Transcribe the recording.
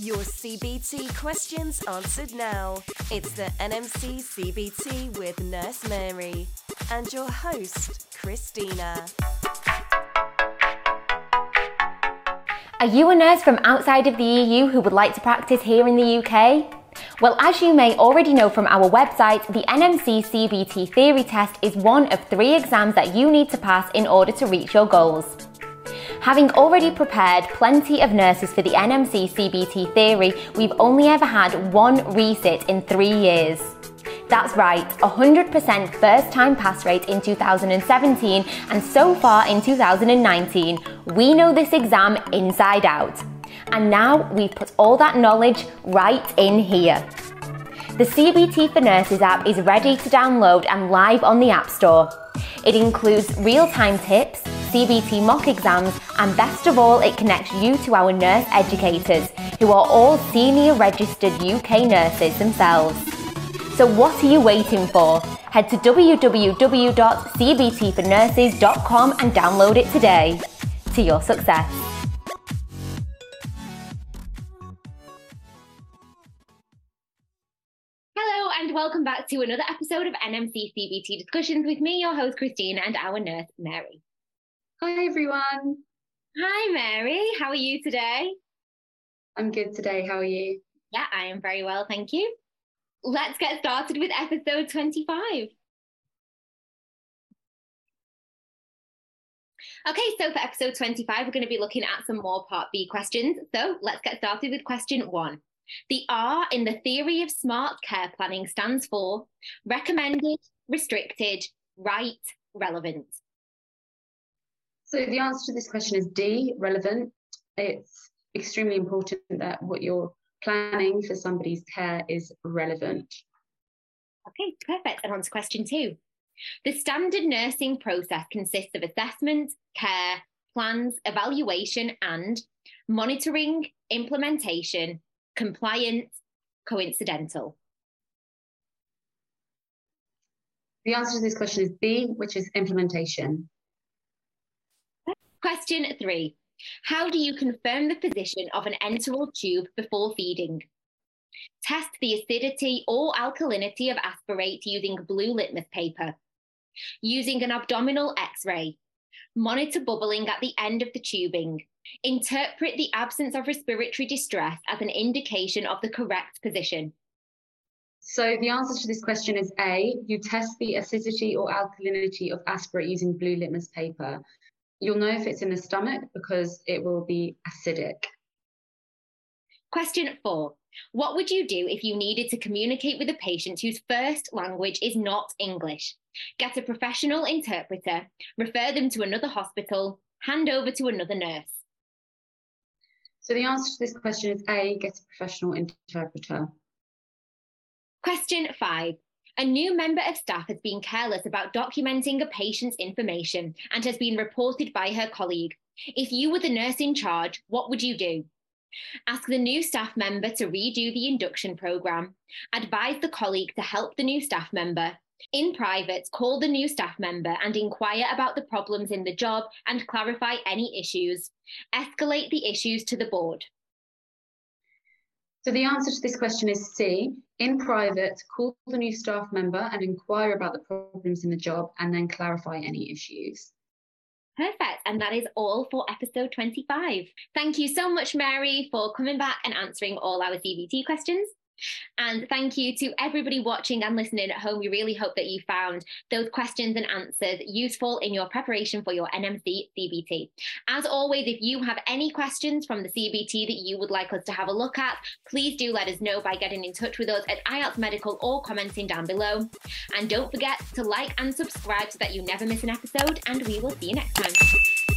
Your CBT questions answered now. It's the NMC CBT with Nurse Mary and your host, Christina. Are you a nurse from outside of the EU who would like to practice here in the UK? Well, as you may already know from our website, the NMC CBT theory test is one of three exams that you need to pass in order to reach your goals. Having already prepared plenty of nurses for the NMC CBT theory, we've only ever had one resit in three years. That's right, 100% first time pass rate in 2017, and so far in 2019, we know this exam inside out. And now we've put all that knowledge right in here. The CBT for Nurses app is ready to download and live on the App Store. It includes real time tips, CBT mock exams, and best of all, it connects you to our nurse educators, who are all senior registered UK nurses themselves. So, what are you waiting for? Head to www.cbtfornurses.com and download it today. To your success. Hello, and welcome back to another episode of NMC CBT Discussions with me, your host Christina, and our nurse Mary. Hi, everyone. Hi, Mary. How are you today? I'm good today. How are you? Yeah, I am very well, thank you. Let's get started with episode 25. Okay, so for episode 25, we're going to be looking at some more Part B questions. So let's get started with question one. The R in the theory of smart care planning stands for recommended, restricted, right, relevant. So the answer to this question is D, relevant. It's extremely important that what you're planning for somebody's care is relevant. Okay, perfect. And on to question two. The standard nursing process consists of assessment, care, plans, evaluation, and monitoring, implementation, compliance, coincidental. The answer to this question is B, which is implementation. Question three. How do you confirm the position of an enteral tube before feeding? Test the acidity or alkalinity of aspirate using blue litmus paper. Using an abdominal x ray. Monitor bubbling at the end of the tubing. Interpret the absence of respiratory distress as an indication of the correct position. So the answer to this question is A. You test the acidity or alkalinity of aspirate using blue litmus paper. You'll know if it's in the stomach because it will be acidic. Question four. What would you do if you needed to communicate with a patient whose first language is not English? Get a professional interpreter, refer them to another hospital, hand over to another nurse. So the answer to this question is A, get a professional interpreter. Question five. A new member of staff has been careless about documenting a patient's information and has been reported by her colleague. If you were the nurse in charge, what would you do? Ask the new staff member to redo the induction programme. Advise the colleague to help the new staff member. In private, call the new staff member and inquire about the problems in the job and clarify any issues. Escalate the issues to the board. So the answer to this question is C. In private, call the new staff member and inquire about the problems in the job and then clarify any issues. Perfect. And that is all for episode 25. Thank you so much, Mary, for coming back and answering all our CBT questions. And thank you to everybody watching and listening at home. We really hope that you found those questions and answers useful in your preparation for your NMC CBT. As always, if you have any questions from the CBT that you would like us to have a look at, please do let us know by getting in touch with us at IELTS Medical or commenting down below. And don't forget to like and subscribe so that you never miss an episode, and we will see you next time.